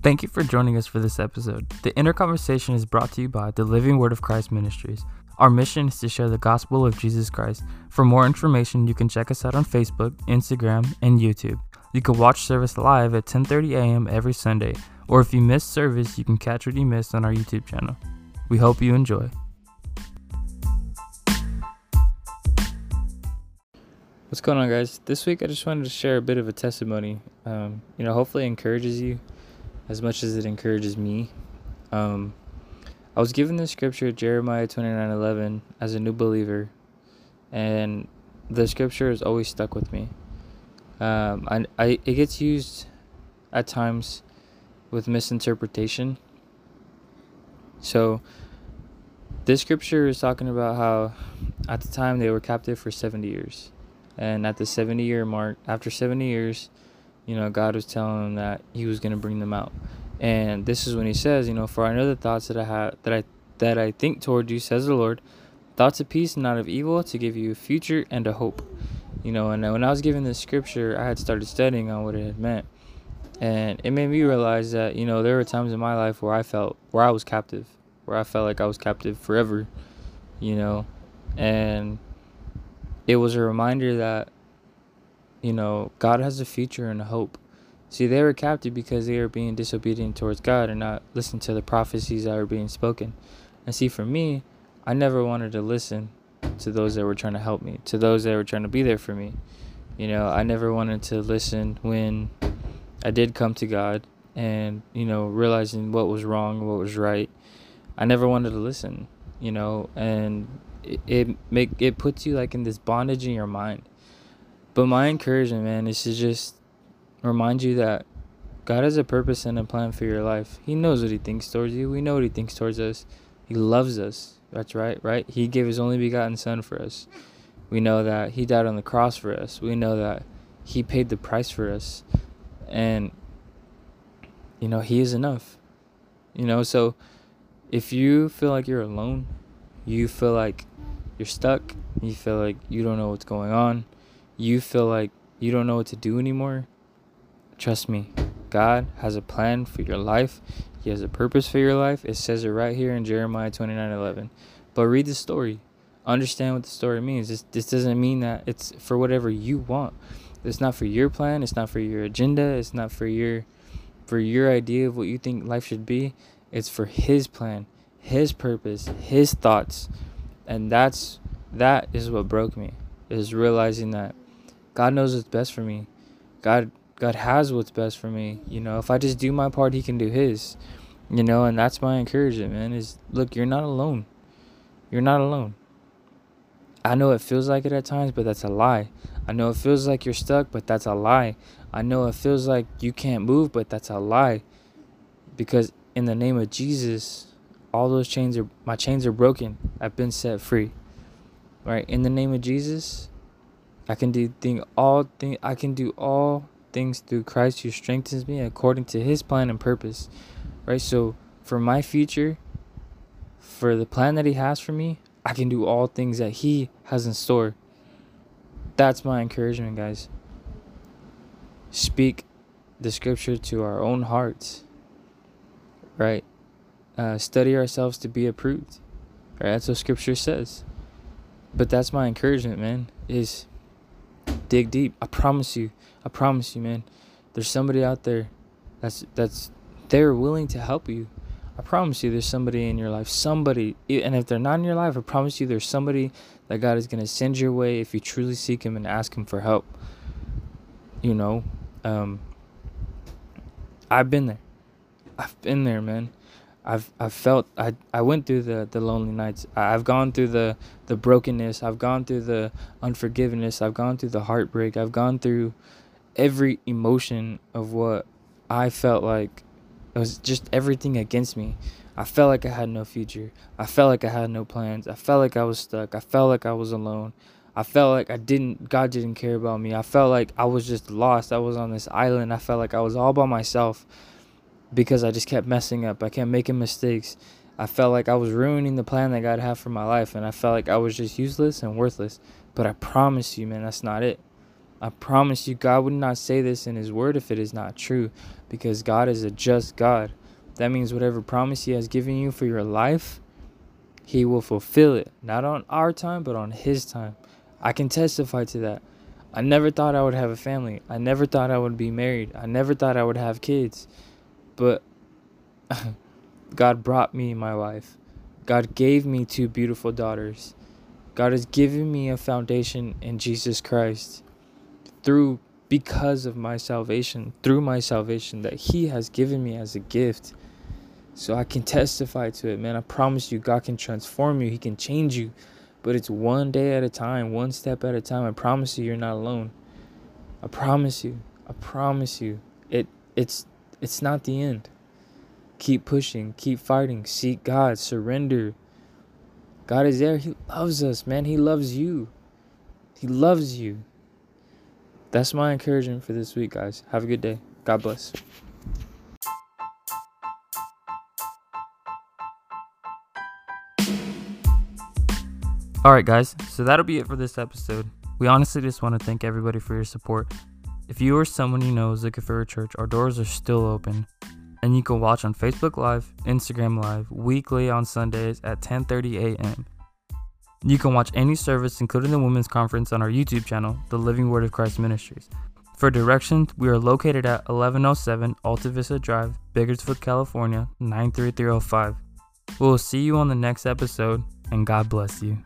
Thank you for joining us for this episode. The Inner Conversation is brought to you by the Living Word of Christ Ministries. Our mission is to share the gospel of Jesus Christ. For more information, you can check us out on Facebook, Instagram, and YouTube. You can watch service live at 10:30 a.m. every Sunday, or if you miss service, you can catch what you missed on our YouTube channel. We hope you enjoy. What's going on, guys? This week, I just wanted to share a bit of a testimony. Um, you know, hopefully, encourages you as much as it encourages me. Um, I was given the scripture Jeremiah twenty nine eleven as a new believer, and the scripture has always stuck with me. Um, I, I it gets used at times with misinterpretation. So this scripture is talking about how at the time they were captive for 70 years. And at the 70 year mark, after 70 years, you know, God was telling him that He was going to bring them out. And this is when He says, you know, for I know the thoughts that I have that I that I think toward you, says the Lord, thoughts of peace not of evil, to give you a future and a hope. You know, and when I was given this scripture, I had started studying on what it had meant, and it made me realize that you know there were times in my life where I felt where I was captive, where I felt like I was captive forever, you know, and it was a reminder that you know, God has a future and a hope. See, they were captive because they were being disobedient towards God and not listening to the prophecies that were being spoken. And see, for me, I never wanted to listen to those that were trying to help me, to those that were trying to be there for me. You know, I never wanted to listen when I did come to God and, you know, realizing what was wrong, what was right. I never wanted to listen, you know, and it, it make it puts you like in this bondage in your mind but my encouragement, man, is to just remind you that God has a purpose and a plan for your life. He knows what He thinks towards you. We know what He thinks towards us. He loves us. That's right, right? He gave His only begotten Son for us. We know that He died on the cross for us. We know that He paid the price for us. And, you know, He is enough. You know, so if you feel like you're alone, you feel like you're stuck, you feel like you don't know what's going on, you feel like you don't know what to do anymore, trust me, God has a plan for your life. He has a purpose for your life. It says it right here in Jeremiah 29 11. But read the story. Understand what the story means. This, this doesn't mean that it's for whatever you want. It's not for your plan. It's not for your agenda. It's not for your for your idea of what you think life should be. It's for his plan, his purpose, his thoughts. And that's that is what broke me. Is realizing that God knows what's best for me. God God has what's best for me. You know, if I just do my part, he can do his. You know, and that's my encouragement, man, is look, you're not alone. You're not alone. I know it feels like it at times, but that's a lie. I know it feels like you're stuck, but that's a lie. I know it feels like you can't move, but that's a lie. Because in the name of Jesus, all those chains are my chains are broken. I've been set free. Right? In the name of Jesus, I can do thing all thing I can do all things through Christ who strengthens me according to his plan and purpose. Right? So for my future, for the plan that he has for me, I can do all things that he has in store. That's my encouragement, guys. Speak the scripture to our own hearts. Right? Uh, study ourselves to be approved. Right? That's what scripture says. But that's my encouragement, man. Is dig deep. I promise you. I promise you, man. There's somebody out there that's that's they're willing to help you. I promise you there's somebody in your life. Somebody and if they're not in your life, I promise you there's somebody that God is going to send your way if you truly seek him and ask him for help. You know, um I've been there. I've been there, man. I've I've felt I I went through the the lonely nights. I've gone through the the brokenness. I've gone through the unforgiveness. I've gone through the heartbreak. I've gone through every emotion of what I felt like it was just everything against me. I felt like I had no future. I felt like I had no plans. I felt like I was stuck. I felt like I was alone. I felt like I didn't God didn't care about me. I felt like I was just lost. I was on this island. I felt like I was all by myself because I just kept messing up. I kept making mistakes. I felt like I was ruining the plan that God had for my life, and I felt like I was just useless and worthless. But I promise you, man, that's not it. I promise you, God would not say this in His Word if it is not true, because God is a just God. That means whatever promise He has given you for your life, He will fulfill it. Not on our time, but on His time. I can testify to that. I never thought I would have a family. I never thought I would be married. I never thought I would have kids. But God brought me my wife. God gave me two beautiful daughters. God has given me a foundation in Jesus Christ through because of my salvation, through my salvation that He has given me as a gift. So I can testify to it, man. I promise you, God can transform you, He can change you. But it's one day at a time, one step at a time. I promise you, you're not alone. I promise you. I promise you. It it's it's not the end. Keep pushing, keep fighting, seek God, surrender. God is there. He loves us, man. He loves you. He loves you. That's my encouragement for this week, guys. Have a good day. God bless. Alright, guys, so that'll be it for this episode. We honestly just want to thank everybody for your support. If you or someone you know is looking for a church, our doors are still open. And you can watch on Facebook Live, Instagram Live, weekly on Sundays at 10:30 a.m. You can watch any service, including the women's conference, on our YouTube channel, The Living Word of Christ Ministries. For directions, we are located at 1107 Alta Vista Drive, Bakersfield, California 93305. We will see you on the next episode, and God bless you.